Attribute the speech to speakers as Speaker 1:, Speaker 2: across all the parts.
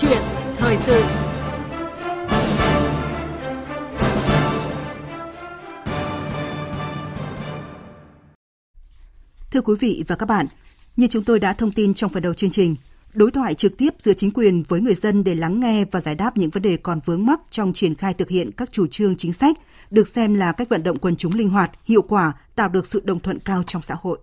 Speaker 1: chuyện thời sự Thưa quý vị và các bạn, như chúng tôi đã thông tin trong phần đầu chương trình, đối thoại trực tiếp giữa chính quyền với người dân để lắng nghe và giải đáp những vấn đề còn vướng mắc trong triển khai thực hiện các chủ trương chính sách được xem là cách vận động quần chúng linh hoạt, hiệu quả, tạo được sự đồng thuận cao trong xã hội.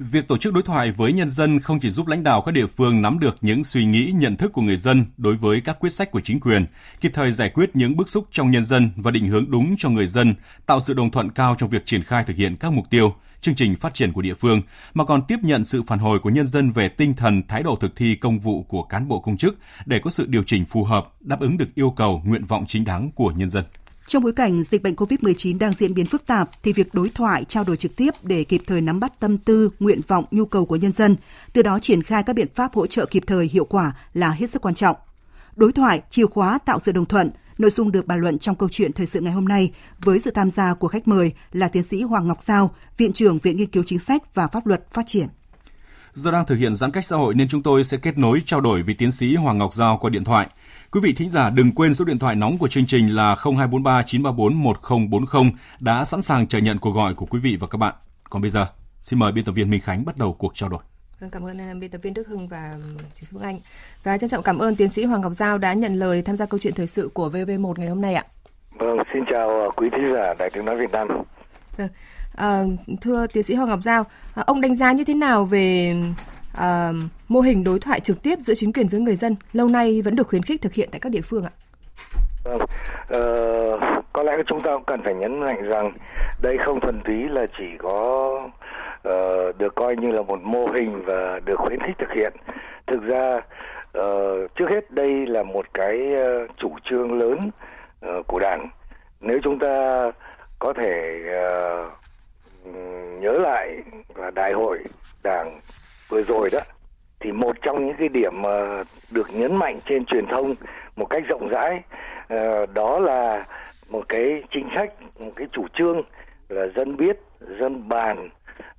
Speaker 2: Việc tổ chức đối thoại với nhân dân không chỉ giúp lãnh đạo các địa phương nắm được những suy nghĩ, nhận thức của người dân đối với các quyết sách của chính quyền, kịp thời giải quyết những bức xúc trong nhân dân và định hướng đúng cho người dân, tạo sự đồng thuận cao trong việc triển khai thực hiện các mục tiêu, chương trình phát triển của địa phương, mà còn tiếp nhận sự phản hồi của nhân dân về tinh thần, thái độ thực thi công vụ của cán bộ công chức để có sự điều chỉnh phù hợp, đáp ứng được yêu cầu, nguyện vọng chính đáng của nhân dân.
Speaker 1: Trong bối cảnh dịch bệnh COVID-19 đang diễn biến phức tạp thì việc đối thoại, trao đổi trực tiếp để kịp thời nắm bắt tâm tư, nguyện vọng, nhu cầu của nhân dân, từ đó triển khai các biện pháp hỗ trợ kịp thời hiệu quả là hết sức quan trọng. Đối thoại, chìa khóa tạo sự đồng thuận, nội dung được bàn luận trong câu chuyện thời sự ngày hôm nay với sự tham gia của khách mời là tiến sĩ Hoàng Ngọc Giao, Viện trưởng Viện Nghiên cứu Chính sách và Pháp luật Phát triển.
Speaker 2: Do đang thực hiện giãn cách xã hội nên chúng tôi sẽ kết nối trao đổi với tiến sĩ Hoàng Ngọc Giao qua điện thoại – Quý vị thính giả đừng quên số điện thoại nóng của chương trình là 0243 934 1040 đã sẵn sàng chờ nhận cuộc gọi của quý vị và các bạn. Còn bây giờ, xin mời biên tập viên Minh Khánh bắt đầu cuộc trao đổi.
Speaker 3: Vâng, cảm ơn à, biên tập viên Đức Hưng và chị Phương Anh. Và trân trọng cảm ơn tiến sĩ Hoàng Ngọc Giao đã nhận lời tham gia câu chuyện thời sự của VV1 ngày hôm nay ạ.
Speaker 4: Vâng, xin chào à, quý thính giả Đài tiếng nói Việt Nam.
Speaker 3: Vâng. À, thưa tiến sĩ Hoàng Ngọc Giao, à, ông đánh giá như thế nào về à, mô hình đối thoại trực tiếp giữa chính quyền với người dân lâu nay vẫn được khuyến khích thực hiện tại các địa phương ạ?
Speaker 4: Vâng, uh, có lẽ chúng ta cũng cần phải nhấn mạnh rằng đây không thuần túy là chỉ có uh, được coi như là một mô hình và được khuyến khích thực hiện. Thực ra uh, trước hết đây là một cái uh, chủ trương lớn uh, của đảng. Nếu chúng ta có thể uh, nhớ lại là đại hội đảng vừa rồi đó thì một trong những cái điểm mà được nhấn mạnh trên truyền thông một cách rộng rãi uh, đó là một cái chính sách một cái chủ trương là dân biết dân bàn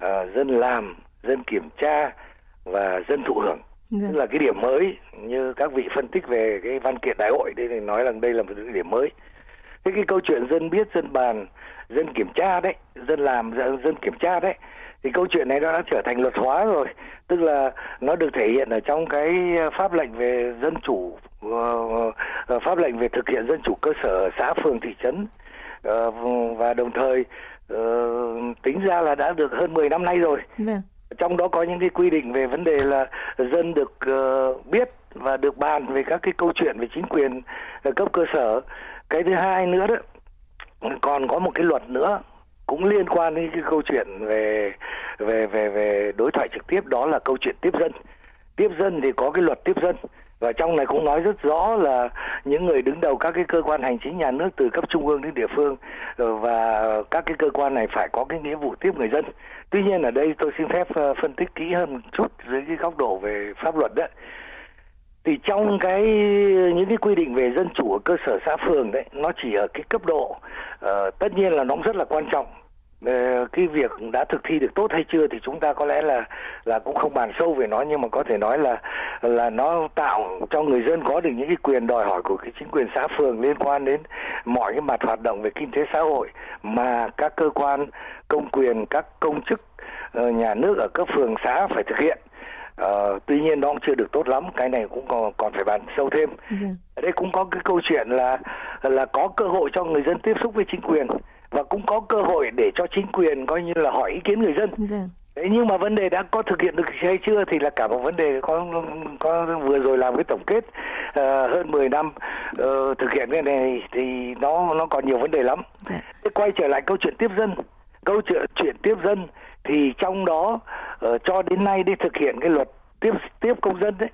Speaker 4: uh, dân làm dân kiểm tra và dân thụ hưởng Dạ. tức là cái điểm mới như các vị phân tích về cái văn kiện đại hội đây thì nói rằng đây là một cái điểm mới thế cái câu chuyện dân biết dân bàn dân kiểm tra đấy dân làm dân kiểm tra đấy thì câu chuyện này nó đã trở thành luật hóa rồi. Tức là nó được thể hiện ở trong cái pháp lệnh về dân chủ uh, pháp lệnh về thực hiện dân chủ cơ sở xã phường thị trấn. Và đồng thời tính ra là đã được hơn 10 năm nay rồi. Vâng. trong đó có những cái quy định về vấn đề là dân được biết và được bàn về các cái câu chuyện về chính quyền cấp cơ sở. Cái thứ hai nữa đó còn có một cái luật nữa cũng liên quan đến cái câu chuyện về về về về đối thoại trực tiếp đó là câu chuyện tiếp dân. Tiếp dân thì có cái luật tiếp dân và trong này cũng nói rất rõ là những người đứng đầu các cái cơ quan hành chính nhà nước từ cấp trung ương đến địa phương ờ, và các cái cơ quan này phải có cái nghĩa vụ tiếp người dân. Tuy nhiên ở đây tôi xin phép ờ, phân tích kỹ hơn một chút dưới cái góc độ về pháp luật đấy. Thì trong cái những cái quy định về dân chủ ở cơ sở xã phường đấy nó chỉ ở cái cấp độ uh, tất nhiên là nó cũng rất là quan trọng cái việc đã thực thi được tốt hay chưa thì chúng ta có lẽ là là cũng không bàn sâu về nó nhưng mà có thể nói là là nó tạo cho người dân có được những cái quyền đòi hỏi của cái chính quyền xã phường liên quan đến mọi cái mặt hoạt động về kinh tế xã hội mà các cơ quan công quyền các công chức uh, nhà nước ở cấp phường xã phải thực hiện Uh, tuy nhiên nó cũng chưa được tốt lắm cái này cũng còn còn phải bàn sâu thêm yeah. Dạ. ở đây cũng có cái câu chuyện là là có cơ hội cho người dân tiếp xúc với chính quyền và cũng có cơ hội để cho chính quyền coi như là hỏi ý kiến người dân. Vâng. Thế nhưng mà vấn đề đã có thực hiện được hay chưa thì là cả một vấn đề có có vừa rồi làm cái tổng kết uh, hơn 10 năm uh, thực hiện cái này thì nó nó còn nhiều vấn đề lắm. Dạ. Thế quay trở lại câu chuyện tiếp dân, câu chuyện chuyện tiếp dân thì trong đó uh, cho đến nay đi thực hiện cái luật tiếp tiếp công dân đấy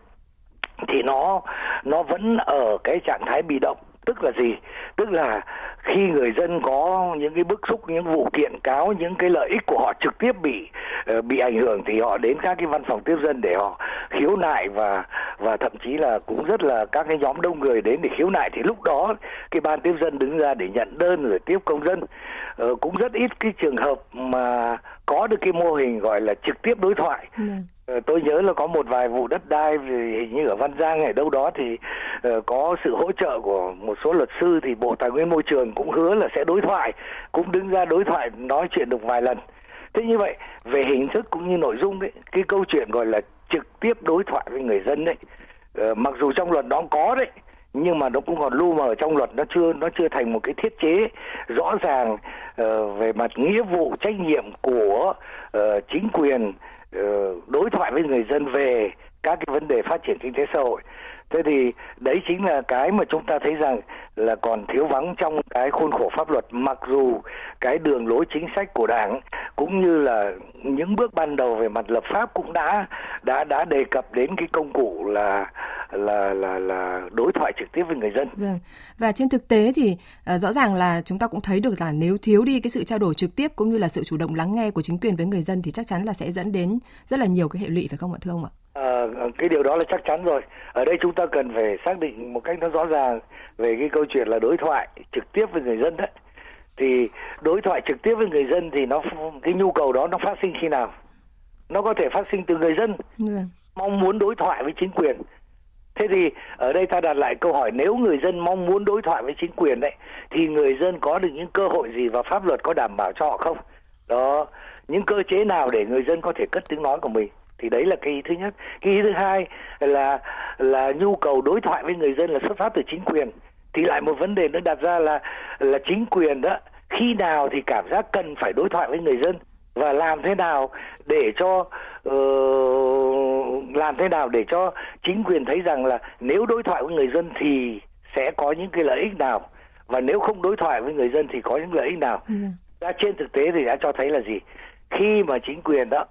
Speaker 4: thì nó nó vẫn ở cái trạng thái bị động tức là gì? Tức là khi người dân có những cái bức xúc những vụ kiện cáo những cái lợi ích của họ trực tiếp bị ờ, bị ảnh hưởng thì họ đến các cái văn phòng tiếp dân để họ khiếu nại và và thậm chí là cũng rất là các cái nhóm đông người đến để khiếu nại. Thì lúc đó cái ban tiếp dân đứng ra để nhận đơn rồi tiếp công dân. Ờ, cũng rất ít cái trường hợp mà có được cái mô hình gọi là trực tiếp đối thoại. Vâng. Ờ, tôi nhớ là có một vài vụ đất đai vì hình như ở Văn Giang hay đâu đó thì uh, có sự hỗ trợ của một số luật sư thì Bộ Tài nguyên Môi trường cũng hứa là sẽ đối thoại, cũng đứng ra đối thoại nói chuyện được vài lần. Thế như vậy về hình thức cũng như nội dung đấy, cái câu chuyện gọi là trực tiếp đối thoại với người dân đấy, uh, ờ, mặc dù trong luật đó có đấy, nhưng mà nó cũng còn lu mờ trong luật nó chưa nó chưa thành một cái thiết chế rõ ràng uh, về mặt nghĩa vụ trách nhiệm của uh, chính quyền Ờ, đối thoại với người dân về các cái vấn đề phát triển kinh tế xã hội. Thế thì đấy chính là cái mà chúng ta thấy rằng là còn thiếu vắng trong cái khuôn khổ pháp luật, mặc dù cái đường lối chính sách của đảng cũng như là những bước ban đầu về mặt lập pháp cũng đã đã đã đề cập đến cái công cụ là là là là đối thoại trực tiếp với người dân.
Speaker 3: Vâng. Và trên thực tế thì uh, rõ ràng là chúng ta cũng thấy được là nếu thiếu đi cái sự trao đổi trực tiếp cũng như là sự chủ động lắng nghe của chính quyền với người dân thì chắc chắn là sẽ dẫn đến rất là nhiều cái hệ lụy phải không ạ thưa ông ạ?
Speaker 4: À, cái điều đó là chắc chắn rồi. Ở đây chúng ta cần phải xác định một cách nó rõ ràng về cái câu chuyện là đối thoại trực tiếp với người dân đấy. Thì đối thoại trực tiếp với người dân thì nó cái nhu cầu đó nó phát sinh khi nào? Nó có thể phát sinh từ người dân. Ừ. Mong muốn đối thoại với chính quyền thế thì ở đây ta đặt lại câu hỏi, nếu người dân mong muốn đối thoại với chính quyền đấy thì người dân có được những cơ hội gì và pháp luật có đảm bảo cho họ không? Đó, những cơ chế nào để người dân có thể cất tiếng nói của mình? Thì đấy là cái ý thứ nhất. Cái ý thứ hai là là nhu cầu đối thoại với người dân là xuất phát từ chính quyền. Thì lại một vấn đề nữa đặt ra là là chính quyền đó, khi nào thì cảm giác cần phải đối thoại với người dân và làm thế nào để cho làm thế nào để cho chính quyền thấy rằng là nếu đối thoại với người dân thì sẽ có những cái lợi ích nào và nếu không đối thoại với người dân thì có những lợi ích nào ừ. ra trên thực tế thì đã cho thấy là gì khi mà chính quyền đó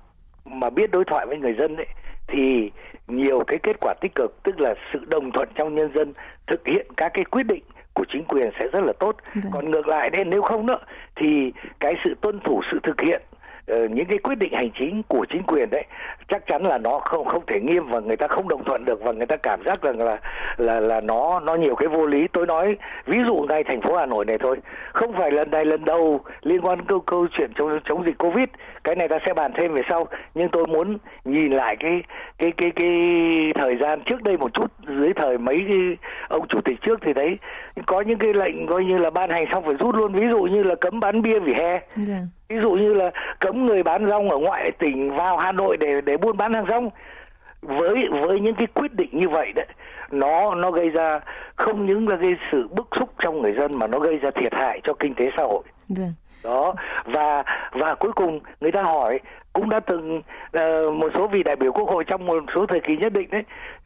Speaker 4: mà biết đối thoại với người dân đấy thì nhiều cái kết quả tích cực tức là sự đồng thuận trong nhân dân thực hiện các cái quyết định của chính quyền sẽ rất là tốt. Đấy. Vâng. Còn ngược lại nên nếu không nữa thì cái sự tuân thủ sự thực hiện Ờ, Ờ, những cái quyết định hành chính của chính quyền đấy, chắc chắn là nó không không thể nghiêm và người ta không đồng thuận được và người ta cảm giác rằng là là là nó nó nhiều cái vô lý. Tôi nói ví dụ ngay thành phố Hà Nội này thôi, không phải lần này lần đầu liên quan câu câu chuyện chống chống dịch Covid, cái này ta sẽ bàn thêm về sau. Nhưng tôi muốn nhìn lại cái cái cái cái thời gian trước đây một chút, dưới thời mấy cái ông chủ tịch trước thì thấy có những cái lệnh coi như là ban hành xong phải rút luôn. Ví dụ như là cấm bán bia vỉa hè. Yeah. Ví dụ như là cấm người bán rong ở ngoại tỉnh vào Hà Nội để để buôn bán hàng rong với với những cái quyết định như vậy đấy nó nó gây ra không những là gây sự bức xúc trong người dân mà nó gây ra thiệt hại cho kinh tế xã hội yeah. Dạ. đó và và cuối cùng người ta hỏi cũng đã từng uh, một số vị đại biểu quốc hội trong một số thời kỳ nhất định đấy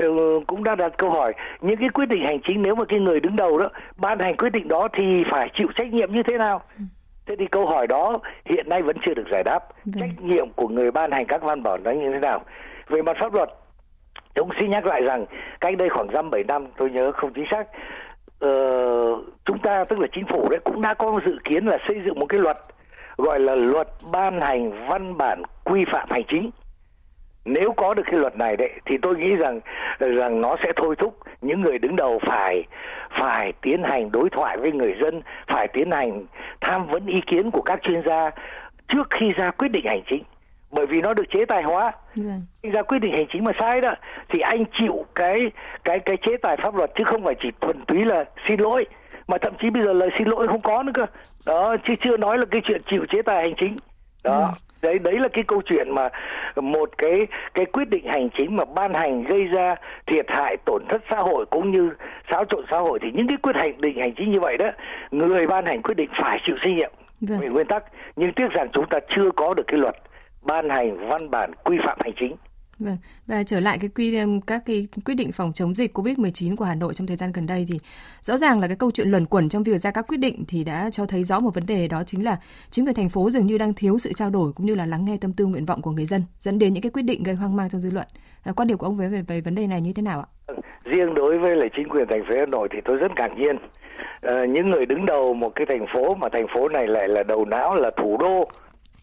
Speaker 4: uh, cũng đã đặt câu hỏi những cái quyết định hành chính nếu mà cái người đứng đầu đó ban hành quyết định đó thì phải chịu trách nhiệm như thế nào ừ. Thế thì câu hỏi đó hiện nay vẫn chưa được giải đáp Được. Vâng. trách nhiệm của người ban hành các văn bản đó như thế nào về mặt pháp luật tôi cũng xin nhắc lại rằng cách đây khoảng dăm bảy năm tôi nhớ không chính xác uh, chúng ta tức là chính phủ đấy cũng đã có dự kiến là xây dựng một cái luật gọi là luật ban hành văn bản quy phạm hành chính nếu có được cái luật này đấy thì tôi nghĩ rằng rằng nó sẽ thôi thúc những người đứng đầu phải phải tiến hành đối thoại với người dân phải tiến hành tham vấn ý kiến của các chuyên gia trước khi ra quyết định hành chính bởi vì nó được chế tài hóa yeah. Vâng. ra quyết định hành chính mà sai đó thì anh chịu cái cái cái chế tài pháp luật chứ không phải chỉ thuần túy là xin lỗi mà thậm chí bây giờ lời xin lỗi không có nữa cơ đó chứ chưa nói là cái chuyện chịu chế tài hành chính đó ừ. Đấy đấy là cái câu chuyện mà một cái cái quyết định hành chính mà ban hành gây ra thiệt hại tổn thất xã hội cũng như xáo trộn xã hội thì những cái quyết định hành chính như vậy đó người ban hành quyết định phải chịu trách nhiệm vâng. về nguyên tắc nhưng tiếc rằng chúng ta chưa có được cái luật ban hành văn bản quy phạm hành chính
Speaker 3: Vâng. Và trở lại cái quy um, các cái quyết định phòng chống dịch Covid-19 của Hà Nội trong thời gian gần đây thì rõ ràng là cái câu chuyện luẩn quẩn trong việc ra các quyết định thì đã cho thấy rõ một vấn đề đó chính là chính quyền thành phố dường như đang thiếu sự trao đổi cũng như là lắng nghe tâm tư nguyện vọng của người dân dẫn đến những cái quyết định gây hoang mang trong dư luận. À, quan điểm của ông về, về về vấn đề này như thế nào ạ? Vâng.
Speaker 4: Riêng đối với lại chính quyền thành phố Hà Nội thì tôi rất ngạc nhiên. À, những người đứng đầu một cái thành phố mà thành phố này lại là đầu não là thủ đô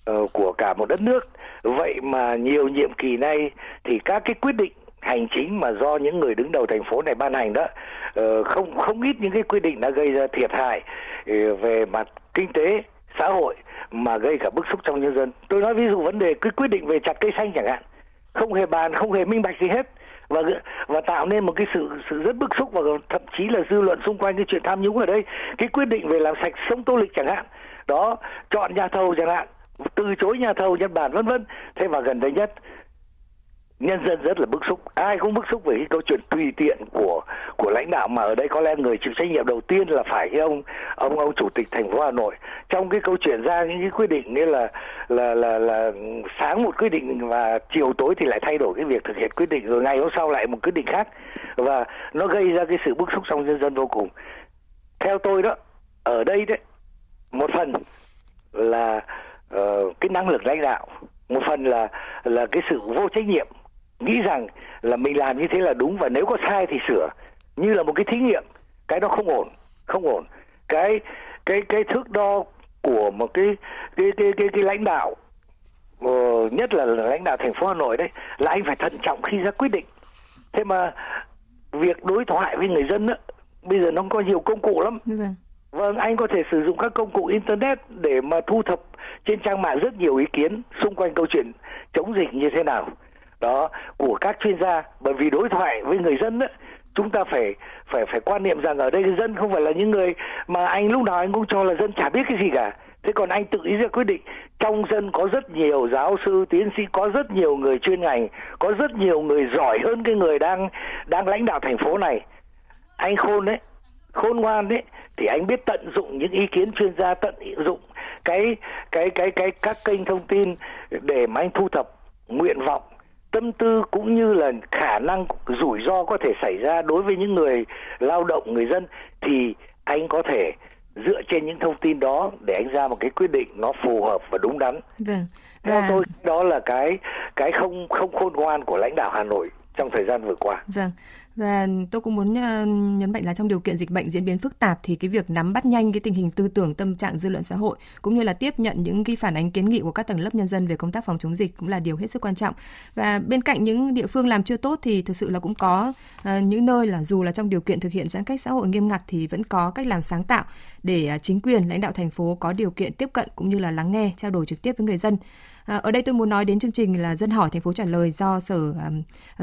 Speaker 4: Ờ, của cả một đất nước. Vậy mà nhiều nhiệm kỳ nay thì các cái quyết định hành chính mà do những người đứng đầu thành phố này ban hành đó ờ, không không ít những cái quyết định đã gây ra thiệt hại ờ, về mặt kinh tế, xã hội mà gây cả bức xúc trong nhân dân. Tôi nói ví dụ vấn đề cái quyết định về chặt cây xanh chẳng hạn, không hề bàn, không hề minh bạch gì hết. Và và tạo nên một cái sự sự rất bức xúc và thậm chí là dư luận xung quanh cái chuyện tham nhũng ở đây. Cái quyết định về làm sạch sông tô lịch chẳng hạn, đó, chọn nhà thầu chẳng hạn từ chối nhà thầu, nhật bản, vân vân. Thế và gần đây nhất, nhân dân rất là bức xúc. Ai cũng bức xúc về cái câu chuyện tùy tiện của của lãnh đạo mà ở đây có lẽ người chịu trách nhiệm đầu tiên là phải cái ông ông ông chủ tịch thành phố hà nội. Trong cái câu chuyện ra những cái quyết định như là là là là sáng một quyết định và chiều tối thì lại thay đổi cái việc thực hiện quyết định, rồi ngày hôm sau lại một quyết định khác. Và nó gây ra cái sự bức xúc trong nhân dân vô cùng. Theo tôi đó, ở đây đấy, một phần là uh, cái năng lực lãnh đạo một phần là là cái sự vô trách nhiệm nghĩ rằng là mình làm như thế là đúng và nếu có sai thì sửa như là một cái thí nghiệm cái đó không ổn không ổn. Cái cái cái thước đo của một cái cái cái cái, cái lãnh đạo ờ, nhất là lãnh đạo thành phố Hà Nội đấy là anh phải thận trọng khi ra quyết định. Thế mà việc đối thoại với người dân đó bây giờ nó có nhiều công cụ lắm. Vâng vâng. anh có thể sử dụng các công cụ internet để mà thu thập trên trang mạng rất nhiều ý kiến xung quanh câu chuyện chống dịch như thế nào đó của các chuyên gia bởi vì đối thoại với người dân đó, chúng ta phải phải phải quan niệm rằng ở đây dân không phải là những người mà anh lúc nào anh cũng cho là dân chả biết cái gì cả thế còn anh tự ý ra quyết định trong dân có rất nhiều giáo sư tiến sĩ có rất nhiều người chuyên ngành có rất nhiều người giỏi hơn cái người đang đang lãnh đạo thành phố này anh khôn đấy khôn ngoan đấy thì anh biết tận dụng những ý kiến chuyên gia tận dụng cái cái cái cái các kênh thông tin để mà anh thu thập nguyện vọng tâm tư cũng như là khả năng rủi ro có thể xảy ra đối với những người lao động người dân thì anh có thể dựa trên những thông tin đó để anh ra một cái quyết định nó phù hợp và đúng đắn. Vâng. Theo tôi đó là cái cái không không khôn ngoan của lãnh đạo Hà Nội trong thời gian vừa qua.
Speaker 3: Vâng. Và tôi cũng muốn ờ, nhấn mạnh là trong điều kiện dịch bệnh diễn biến phức tạp thì cái việc nắm bắt nhanh cái tình hình tư tưởng, tâm trạng dư luận xã hội cũng như là tiếp nhận những cái phản ánh kiến nghị của các tầng lớp nhân dân về công tác phòng chống dịch cũng là điều hết sức quan trọng. Và bên cạnh những địa phương làm chưa tốt thì thực sự là cũng có ờ, những nơi là dù là trong điều kiện thực hiện giãn cách xã hội nghiêm ngặt thì vẫn có cách làm sáng tạo để à, chính quyền, lãnh đạo thành phố có điều kiện tiếp cận cũng như là lắng nghe, trao đổi trực tiếp với người dân. Ờ, ở đây tôi muốn nói đến chương trình là dân hỏi thành phố trả lời do sở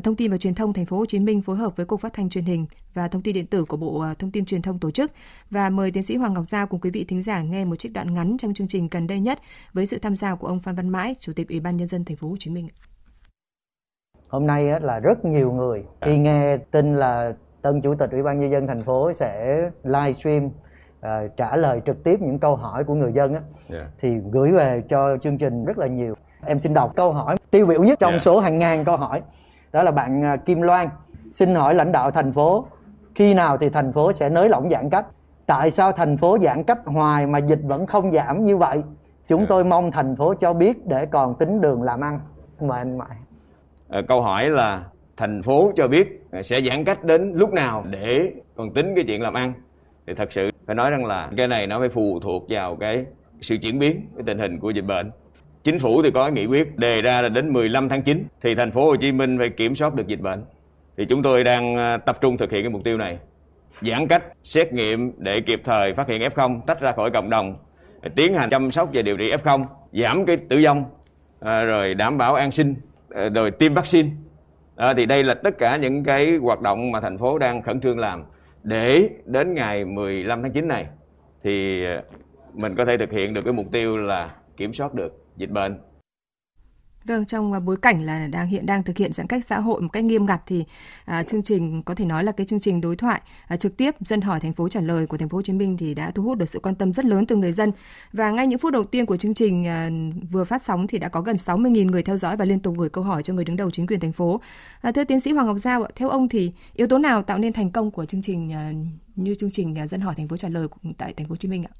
Speaker 3: thông tin và truyền thông thành phố Hồ Chí Minh phối hợp với cục phát thanh truyền hình và thông tin điện tử của bộ thông tin truyền thông tổ chức và mời tiến sĩ Hoàng Ngọc Giao cùng quý vị thính giả nghe một trích đoạn ngắn trong chương trình gần đây nhất với sự tham gia của ông Phan Văn Mãi, chủ tịch Ủy ban nhân dân thành phố Hồ Chí Minh.
Speaker 5: Hôm nay là rất nhiều người khi nghe tin là tân chủ tịch Ủy ban nhân dân thành phố sẽ livestream uh, trả lời trực tiếp những câu hỏi của người dân á yeah. thì gửi về cho chương trình rất là nhiều em xin đọc câu hỏi tiêu biểu nhất trong yeah. số hàng ngàn câu hỏi đó là bạn uh, Kim Loan xin hỏi lãnh đạo thành phố khi nào thì thành phố sẽ nới lỏng giãn cách? Tại sao thành phố giãn cách hoài mà dịch vẫn không giảm như vậy? Chúng yeah. tôi mong thành phố cho biết để còn tính đường làm ăn. Mời anh mại.
Speaker 6: À, câu hỏi là thành phố cho biết sẽ giãn cách đến lúc nào để còn tính cái chuyện làm ăn? Thì thật sự phải nói rằng là cái này nó phải phụ thuộc vào cái sự chuyển biến cái tình hình của dịch bệnh. Chính phủ thì có nghị quyết đề ra là đến 15 tháng 9 thì thành phố Hồ Chí Minh phải kiểm soát được dịch bệnh thì chúng tôi đang ờ, tập trung thực hiện cái mục tiêu này. Giãn cách xét nghiệm để kịp thời phát hiện F0 tách ra khỏi cộng đồng tiến hành chăm sóc và điều trị F0 giảm cái tử vong ờ, rồi đảm bảo an sinh ờ, rồi tiêm vaccine. À, thì đây là tất cả những cái hoạt động mà thành phố đang khẩn trương làm để đến ngày 15 tháng 9 này thì mình có thể thực hiện được cái mục tiêu là kiểm soát được dịch bệnh.
Speaker 3: Vâng, trong à, bối cảnh là đang hiện đang thực hiện giãn cách xã hội một cách nghiêm ngặt thì à, chương trình có thể nói là cái chương trình đối thoại à, trực tiếp dân hỏi thành phố trả lời của thành phố Hồ Chí Minh thì đã thu hút được sự quan tâm rất lớn từ người dân. Và ngay những phút đầu tiên của chương trình à, vừa phát sóng thì đã có gần 60.000 người theo dõi và liên tục gửi câu hỏi cho người đứng đầu chính quyền thành phố. À, thưa tiến sĩ Hoàng Ngọc Giao, theo ông thì yếu tố nào tạo nên thành công của chương trình à, như chương trình à, dân hỏi thành phố trả lời tại thành phố Hồ Chí Minh ạ?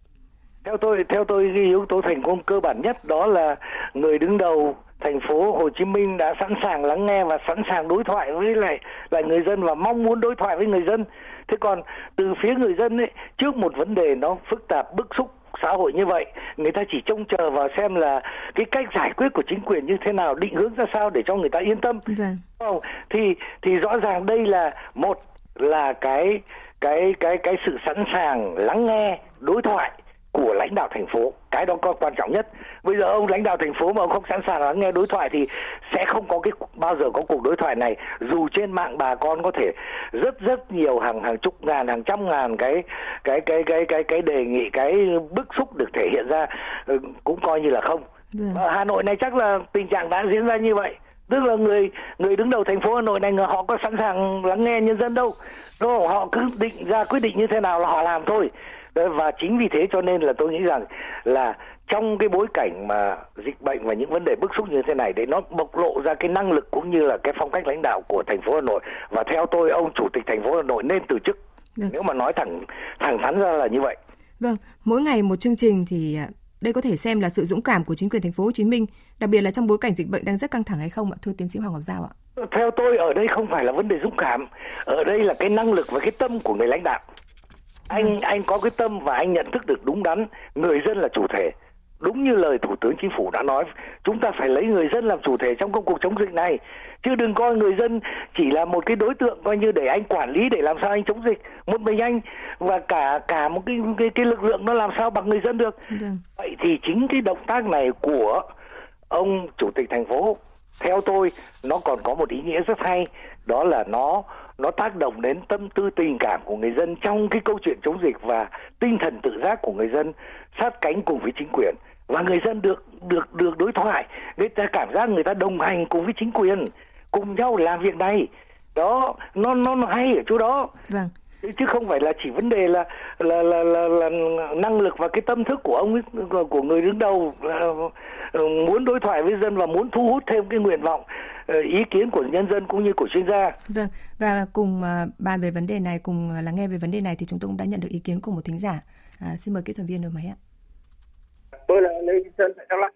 Speaker 4: Theo tôi, theo tôi cái yếu tố thành công cơ bản nhất đó là người đứng đầu thành phố Hồ Chí Minh đã sẵn sàng lắng nghe và sẵn sàng đối thoại với lại lại người dân và mong muốn đối thoại với người dân. Thế còn từ phía người dân ấy, trước một vấn đề nó phức tạp bức xúc xã hội như vậy người ta chỉ trông chờ vào xem là cái cách giải quyết của chính quyền như thế nào định hướng ra sao để cho người ta yên tâm dạ. không thì thì rõ ràng đây là một là cái cái cái cái sự sẵn sàng lắng nghe đối thoại của lãnh đạo thành phố. Cái đó có quan trọng nhất. Bây giờ ông lãnh đạo thành phố mà ông không sẵn sàng lắng nghe đối thoại thì sẽ không có cái bao giờ có cuộc đối thoại này. Dù trên mạng bà con có thể rất rất nhiều hàng hàng chục ngàn hàng trăm ngàn cái cái cái cái cái cái đề nghị cái bức xúc được thể hiện ra ừ, cũng coi như là không. Vâng. ở Hà Nội này chắc là tình trạng đã diễn ra như vậy. Tức là người người đứng đầu thành phố Hà Nội này họ có sẵn sàng lắng nghe nhân dân đâu. Đâu họ cứ định ra quyết định như thế nào là họ làm thôi và chính vì thế cho nên là tôi nghĩ rằng là trong cái bối cảnh mà dịch bệnh và những vấn đề bức xúc như thế này để nó bộc lộ ra cái năng lực cũng như là cái phong cách lãnh đạo của thành phố Hà Nội và theo tôi ông chủ tịch thành phố Hà Nội nên từ chức Được. nếu mà nói thẳng thẳng thắn ra là như vậy.
Speaker 3: Vâng, mỗi ngày một chương trình thì à, đây có thể xem là sự dũng cảm của chính quyền thành phố Hồ Chí Minh, đặc biệt là trong bối cảnh dịch bệnh đang rất căng thẳng hay không ạ, thưa tiến sĩ Hoàng Ngọc Giao ạ?
Speaker 4: Theo tôi ở đây không phải là vấn đề dũng cảm, ở đây là cái năng lực và cái tâm của người lãnh đạo anh vâng. anh có cái tâm và anh nhận thức được đúng đắn người dân là chủ thể đúng như lời thủ tướng chính phủ đã nói chúng ta phải lấy người dân làm chủ thể trong công cuộc chống dịch này chứ đừng coi người dân chỉ là một cái đối tượng coi như để anh quản lý để làm sao anh chống dịch một mình anh và cả cả một cái cái, cái lực lượng nó làm sao bằng người dân được vâng. vậy thì chính cái động tác này của ông chủ tịch thành phố theo tôi nó còn có một ý nghĩa rất hay đó là nó nó tác động đến tâm tư tình cảm của người dân trong cái câu chuyện chống dịch và tinh thần tự giác của người dân sát cánh cùng với chính quyền. Và người dân được được được đối thoại người ta cảm giác người ta đồng hành cùng với chính quyền cùng nhau làm việc này. Đó nó nó, nó hay ở chỗ đó. Vâng. Chứ không phải là chỉ vấn đề là là là là, là năng lực và cái tâm thức của ông ấy, của người đứng đầu muốn đối thoại với dân và muốn thu hút thêm cái nguyện vọng ờ, ý kiến của nhân dân cũng như của chuyên gia.
Speaker 3: Vâng và cùng ờ, bàn về vấn đề này cùng lắng nghe về vấn đề này thì chúng tôi cũng đã nhận được ý kiến của một thính giả. À, xin mời kỹ thuật viên đầu máy ạ.
Speaker 7: Tôi là Lê Sơn Đắk Lắk.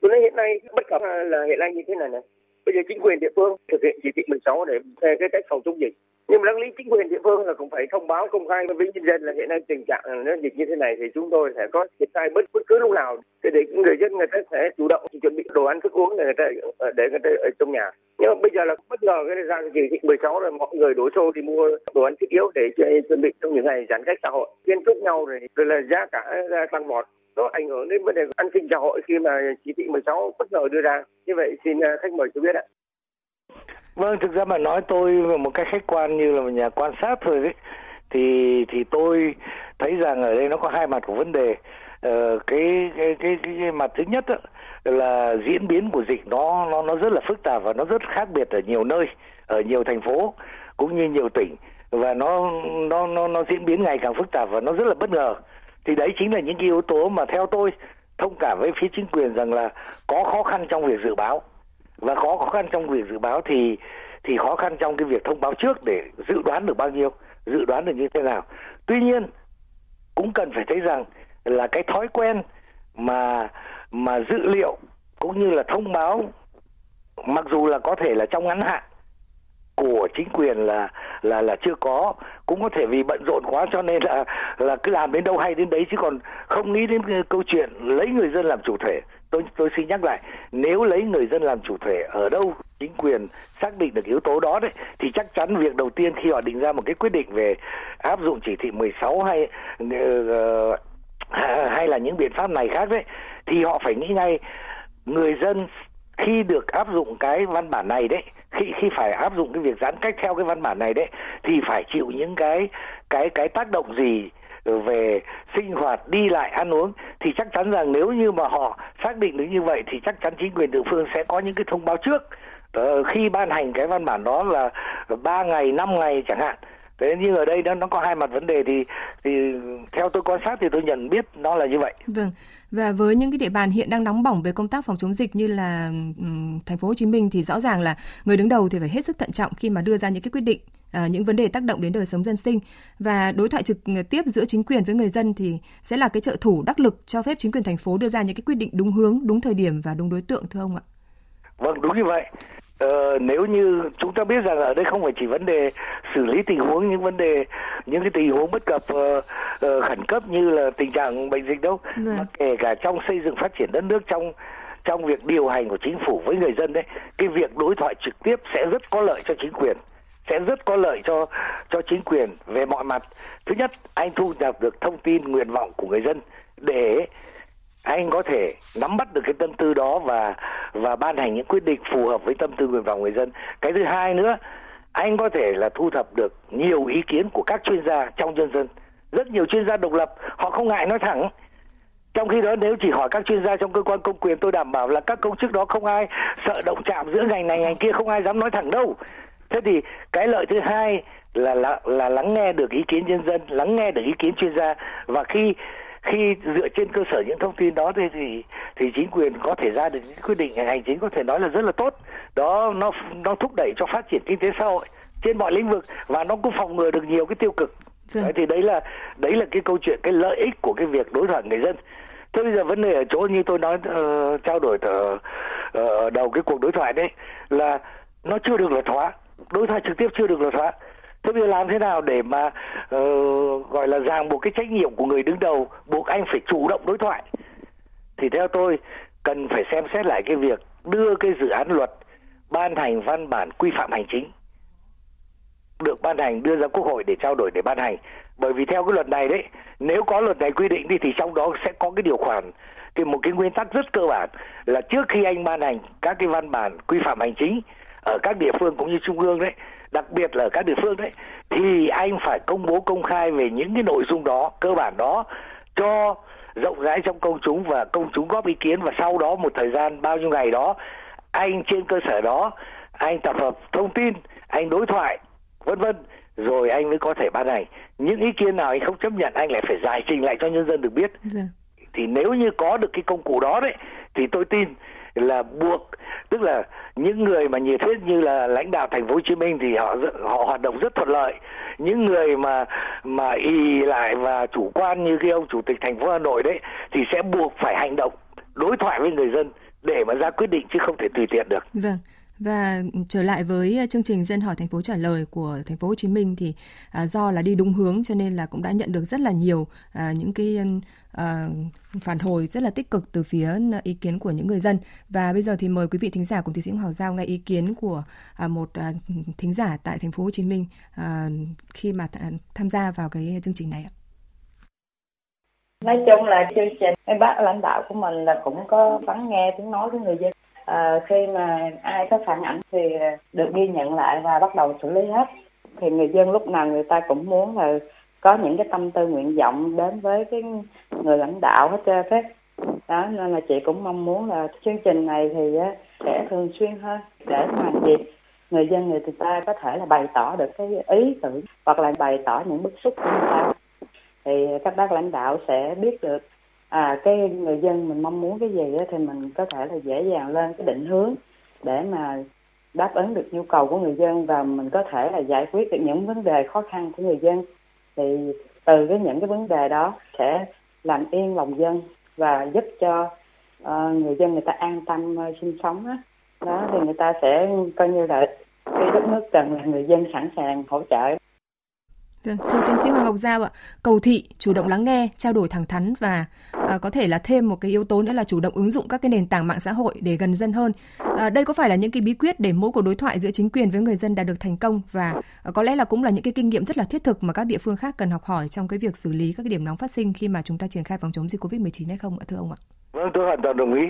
Speaker 7: Tôi nói hiện nay bất cập là hiện nay như thế này này. Bây giờ chính quyền địa phương thực hiện chỉ thị 16 để cái cách phòng chống dịch nhưng mà đáng lý chính quyền địa phương là cũng phải thông báo công khai với nhân dân là hiện nay tình trạng nó dịch như thế này thì chúng tôi sẽ có triển khai bất bất cứ lúc nào. Để người dân người ta sẽ chủ động chuẩn bị đồ ăn thức uống để người ta, để người ta ở trong nhà. Nhưng mà bây giờ là bất ngờ cái ra chỉ thị 16 rồi mọi người đổ xô đi mua đồ ăn thiết yếu để chuẩn bị trong những ngày giãn cách xã hội. Liên thúc nhau rồi rồi là giá cả tăng vọt. Nó ảnh hưởng đến vấn đề an sinh xã hội khi mà chỉ thị 16 bất ngờ đưa ra. Như vậy xin à, khách mời cho biết ạ.
Speaker 4: Vâng, thực ra mà nói tôi một cách khách quan như là một nhà quan sát thôi đấy thì thì tôi thấy rằng ở đây nó có hai mặt của vấn đề. Ờ, cái, cái cái cái cái mặt thứ nhất đó, là diễn biến của dịch nó nó nó rất là phức tạp và nó rất khác biệt ở nhiều nơi, ở nhiều thành phố cũng như nhiều tỉnh và nó nó nó nó diễn biến ngày càng phức tạp và nó rất là bất ngờ. Thì đấy chính là những cái yếu tố mà theo tôi thông cảm với phía chính quyền rằng là có khó khăn trong việc dự báo và có khó khăn trong việc dự báo thì thì khó khăn trong cái việc thông báo trước để dự đoán được bao nhiêu, dự đoán được như thế nào. Tuy nhiên, cũng cần phải thấy rằng là cái thói quen mà mà dự liệu cũng như là thông báo, mặc dù là có thể là trong ngắn hạn của chính quyền là là là chưa có, cũng có thể vì bận rộn quá cho nên là là cứ làm đến đâu hay đến đấy chứ còn không nghĩ đến câu chuyện lấy người dân làm chủ thể tôi tôi xin nhắc lại nếu lấy người dân làm chủ thể ở đâu chính quyền xác định được yếu tố đó đấy thì chắc chắn việc đầu tiên khi họ định ra một cái quyết định về áp dụng chỉ thị 16 hay uh, hay là những biện pháp này khác đấy thì họ phải nghĩ ngay người dân khi được áp dụng cái văn bản này đấy khi khi phải áp dụng cái việc giãn cách theo cái văn bản này đấy thì phải chịu những cái cái cái tác động gì về sinh hoạt đi lại ăn uống thì chắc chắn rằng nếu như mà họ xác định được như vậy thì chắc chắn chính quyền địa phương sẽ có những cái thông báo trước ờ, khi ban hành cái văn bản đó là ba ngày năm ngày chẳng hạn thế nhưng ở đây nó nó có hai mặt vấn đề thì thì theo tôi quan sát thì tôi nhận biết nó là như vậy.
Speaker 3: Vâng. Và với những cái địa bàn hiện đang nóng bỏng về công tác phòng chống dịch như là um, thành phố Hồ Chí Minh thì rõ ràng là người đứng đầu thì phải hết sức thận trọng khi mà đưa ra những cái quyết định những vấn đề tác động đến đời sống dân sinh và đối thoại trực tiếp giữa chính quyền với người dân thì sẽ là cái trợ thủ đắc lực cho phép chính quyền thành phố đưa ra những cái quyết định đúng hướng, đúng thời điểm và đúng đối tượng thưa ông ạ.
Speaker 4: Vâng, đúng như vậy. Ờ, nếu như chúng ta biết rằng ở đây không phải chỉ vấn đề xử lý tình huống những vấn đề những cái tình huống bất cập uh, uh, khẩn cấp như là tình trạng bệnh dịch đâu vâng. mà kể cả trong xây dựng phát triển đất nước trong trong việc điều hành của chính phủ với người dân đấy cái việc đối thoại trực tiếp sẽ rất có lợi cho chính quyền sẽ rất có lợi cho cho chính quyền về mọi mặt. Thứ nhất, anh thu nhập được thông tin nguyện vọng của người dân để anh có thể nắm bắt được cái tâm tư đó và và ban hành những quyết định phù hợp với tâm tư nguyện vọng người dân. Cái thứ hai nữa, anh có thể là thu thập được nhiều ý kiến của các chuyên gia trong nhân dân. Rất nhiều chuyên gia độc lập, họ không ngại nói thẳng. Trong khi đó, nếu chỉ hỏi các chuyên gia trong cơ quan công quyền, tôi đảm bảo là các công chức đó không ai sợ động chạm giữa ngành này, ngành kia, không ai dám nói thẳng đâu thế thì cái lợi thứ hai là là, là lắng nghe được ý kiến nhân dân lắng nghe được ý kiến chuyên gia. Và khi khi dựa trên cơ sở những thông tin đó thì thì, thì chính quyền có thể ra được những quyết định hành chính có thể nói là rất là tốt. Đó nó nó thúc đẩy cho phát triển kinh tế xã hội trên mọi lĩnh vực và nó cũng phòng ngừa được nhiều cái tiêu cực. Vâng. Đấy, thì đấy là đấy là cái câu chuyện cái lợi ích của cái việc đối thoại người dân. Thế bây giờ vấn đề ở chỗ như tôi nói uh, trao đổi ở uh, đầu cái cuộc đối thoại đấy là nó chưa được luật hóa đối thoại trực tiếp chưa được lột hóa thế bây giờ làm thế nào để mà uh, gọi là ràng buộc cái trách nhiệm của người đứng đầu buộc anh phải chủ động đối thoại? Thì theo tôi cần phải xem xét lại cái việc đưa cái dự án luật ban hành văn bản quy phạm hành chính được ban hành đưa ra quốc hội để trao đổi để ban hành. Bởi vì theo cái luật này đấy nếu có luật này quy định đi thì trong đó sẽ có cái điều khoản thì một cái nguyên tắc rất cơ bản là trước khi anh ban hành các cái văn bản quy phạm hành chính ở các địa phương cũng như trung ương đấy đặc biệt là ở các địa phương đấy thì anh phải công bố công khai về những cái nội dung đó cơ bản đó cho rộng rãi trong công chúng và công chúng góp ý kiến. Và sau đó một thời gian bao nhiêu ngày đó anh trên cơ sở đó anh tập hợp thông tin anh đối thoại vân vân rồi anh mới có thể ban hành. Những ý kiến nào anh không chấp nhận anh lại phải giải trình lại cho nhân dân được biết. Dạ. thì nếu như có được cái công cụ đó đấy thì tôi tin là buộc tức là những người mà nhiệt huyết như là lãnh đạo thành phố Hồ Chí Minh thì họ họ hoạt động rất thuận lợi những người mà mà y lại và chủ quan như cái ông chủ tịch thành phố Hà Nội đấy thì sẽ buộc phải hành động đối thoại với người dân để mà ra quyết định chứ không thể tùy tiện được.
Speaker 3: Vâng. Và trở lại với ờ, chương trình dân hỏi thành phố trả lời của thành phố Hồ Chí Minh thì à, do là đi đúng hướng cho nên là cũng đã nhận được rất là nhiều à, những cái à, phản hồi rất là tích cực từ phía ờ, ý kiến của những người dân. Và bây giờ thì mời quý vị thính giả cùng tiến sĩ Hoàng Giao nghe ý kiến của à, một à, thính giả tại thành phố Hồ Chí Minh à, khi mà th- tham gia vào cái chương trình này ạ.
Speaker 8: Nói chung là chương trình em bác lãnh đạo của mình là cũng có lắng nghe tiếng nói của người dân à, khi mà ai có phản ảnh thì được ghi nhận lại và bắt đầu xử lý hết thì người dân lúc nào người ta cũng muốn là có những cái tâm tư nguyện vọng đến với cái người lãnh đạo hết trơn hết đó nên là chị cũng mong muốn là chương trình này thì sẽ thường xuyên hơn để mà gì người dân người ta có thể là bày tỏ được cái ý tưởng hoặc là bày tỏ những bức xúc của người ta. Thì các bác lãnh đạo sẽ biết được à cái người dân mình mong muốn cái gì đó, thì mình có thể là dễ dàng lên cái định hướng để mà đáp ứng được nhu cầu của người dân và mình có thể là giải quyết được những vấn đề khó khăn của người dân thì từ cái những cái vấn đề đó sẽ làm yên lòng dân và giúp cho uh, người dân người ta an tâm uh, sinh sống đó. đó thì người ta sẽ coi như là khi đất nước cần là người dân sẵn sàng hỗ trợ
Speaker 3: thưa tiến sĩ Hoàng Ngọc Giao ạ, cầu thị, chủ động lắng nghe, trao đổi thẳng thắn và à, có thể là thêm một cái yếu tố nữa là chủ động ứng dụng các cái nền tảng mạng xã hội để gần dân hơn. À, đây có phải là những cái bí quyết để mỗi cuộc đối thoại giữa chính quyền với người dân đạt được thành công và à, có lẽ là cũng là những cái kinh nghiệm rất là thiết thực mà các địa phương khác cần học hỏi trong cái việc xử lý các cái điểm nóng phát sinh khi mà chúng ta triển khai phòng chống dịch Covid-19 hay không ạ thưa ông ạ?
Speaker 4: Vâng, tôi hoàn toàn đồng ý.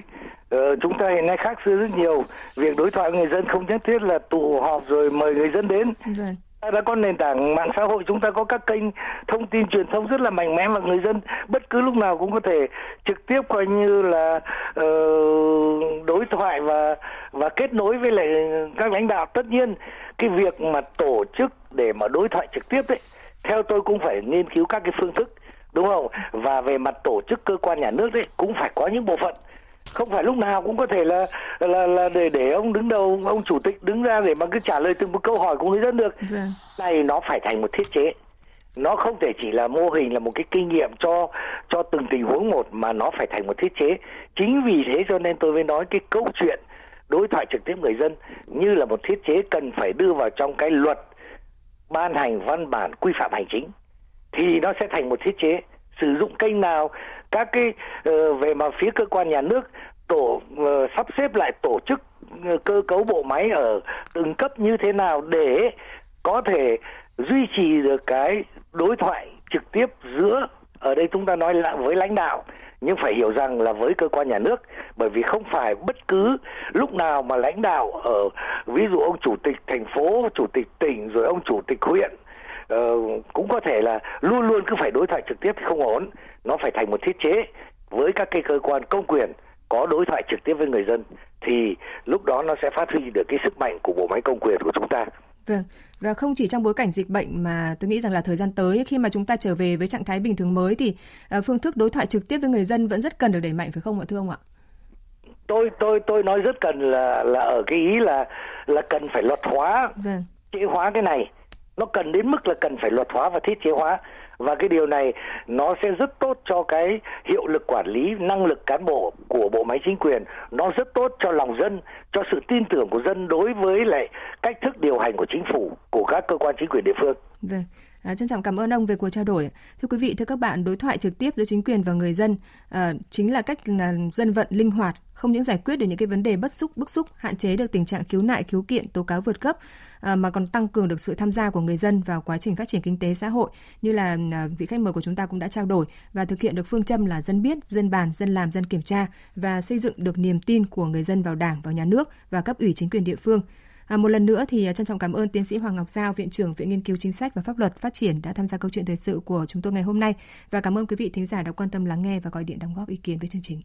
Speaker 4: Ờ, chúng ta hiện nay khác xưa rất nhiều. Việc đối thoại người dân không nhất thiết là tụ họp rồi mời người dân đến. Vâng đã có nền tảng mạng xã hội chúng ta có các kênh thông tin truyền thông rất là mạnh mẽ và người dân bất cứ lúc nào cũng có thể trực tiếp coi như là uh, đối thoại và và kết nối với lại các lãnh đạo. Tất nhiên cái việc mà tổ chức để mà đối thoại trực tiếp đấy theo tôi cũng phải nghiên cứu các cái phương thức đúng không? Và về mặt tổ chức cơ quan nhà nước đấy cũng phải có những bộ phận không phải lúc nào cũng có thể là là là để để ông đứng đầu ông chủ tịch đứng ra để mà cứ trả lời từng một câu hỏi của người dân được. Vâng. này nó phải thành một thiết chế. Nó không thể chỉ là mô hình là một cái kinh nghiệm cho cho từng tình huống một mà nó phải thành một thiết chế. Chính vì thế cho nên tôi mới nói cái câu chuyện đối thoại trực tiếp người dân như là một thiết chế cần phải đưa vào trong cái luật ban hành văn bản quy phạm hành chính thì nó sẽ thành một thiết chế. Sử dụng kênh nào các cái ờ, về mà phía cơ quan nhà nước tổ ờ, sắp xếp lại tổ chức ờ, cơ cấu bộ máy ở từng cấp như thế nào để có thể duy trì được cái đối thoại trực tiếp giữa ở đây chúng ta nói là với lãnh đạo nhưng phải hiểu rằng là với cơ quan nhà nước bởi vì không phải bất cứ lúc nào mà lãnh đạo ở ví dụ ông chủ tịch thành phố chủ tịch tỉnh rồi ông chủ tịch huyện uh, cũng có thể là luôn luôn cứ phải đối thoại trực tiếp thì không ổn nó phải thành một thiết chế với các cái cơ quan công quyền có đối thoại trực tiếp với người dân thì lúc đó nó sẽ phát huy được cái sức mạnh của bộ máy công quyền của chúng ta
Speaker 3: Vâng, và không chỉ trong bối cảnh dịch bệnh mà tôi nghĩ rằng là thời gian tới khi mà chúng ta trở về với trạng thái bình thường mới thì uh, phương thức đối thoại trực tiếp với người dân vẫn rất cần được đẩy mạnh phải không ạ thưa ông ạ?
Speaker 4: Tôi tôi tôi nói rất cần là là ở cái ý là là cần phải luật hóa, vâng. chế hóa cái này. Nó cần đến mức là cần phải luật hóa và thiết chế hóa và cái điều này nó sẽ rất tốt cho cái hiệu lực quản lý năng lực cán bộ của bộ máy chính quyền. Nó rất tốt cho lòng dân cho sự tin tưởng của dân đối với lại cách thức điều hành của chính phủ của các cơ quan chính quyền địa phương.
Speaker 3: Vâng, à, trân trọng cảm ơn ông về cuộc trao đổi. Thưa quý vị, thưa các bạn, đối thoại trực tiếp giữa chính quyền và người dân à, chính là cách là dân vận linh hoạt, không những giải quyết được những cái vấn đề bất xúc bức xúc, hạn chế được tình trạng khiếu nại khiếu kiện tố cáo vượt cấp à, mà còn tăng cường được sự tham gia của người dân vào quá trình phát triển kinh tế xã hội như là à, vị khách mời của chúng ta cũng đã trao đổi và thực hiện được phương châm là dân biết, dân bàn, dân làm, dân kiểm tra và xây dựng được niềm tin của người dân vào Đảng, vào nhà nước và cấp ủy chính quyền địa phương. À, một lần nữa thì à, trân trọng cảm ơn tiến sĩ Hoàng Ngọc Giao, Viện trưởng Viện Nghiên cứu Chính sách và Pháp luật Phát triển đã tham gia câu chuyện thời sự của chúng tôi ngày hôm nay và cảm ơn quý vị thính giả đã quan tâm lắng nghe và gọi điện đóng góp ý kiến với chương trình.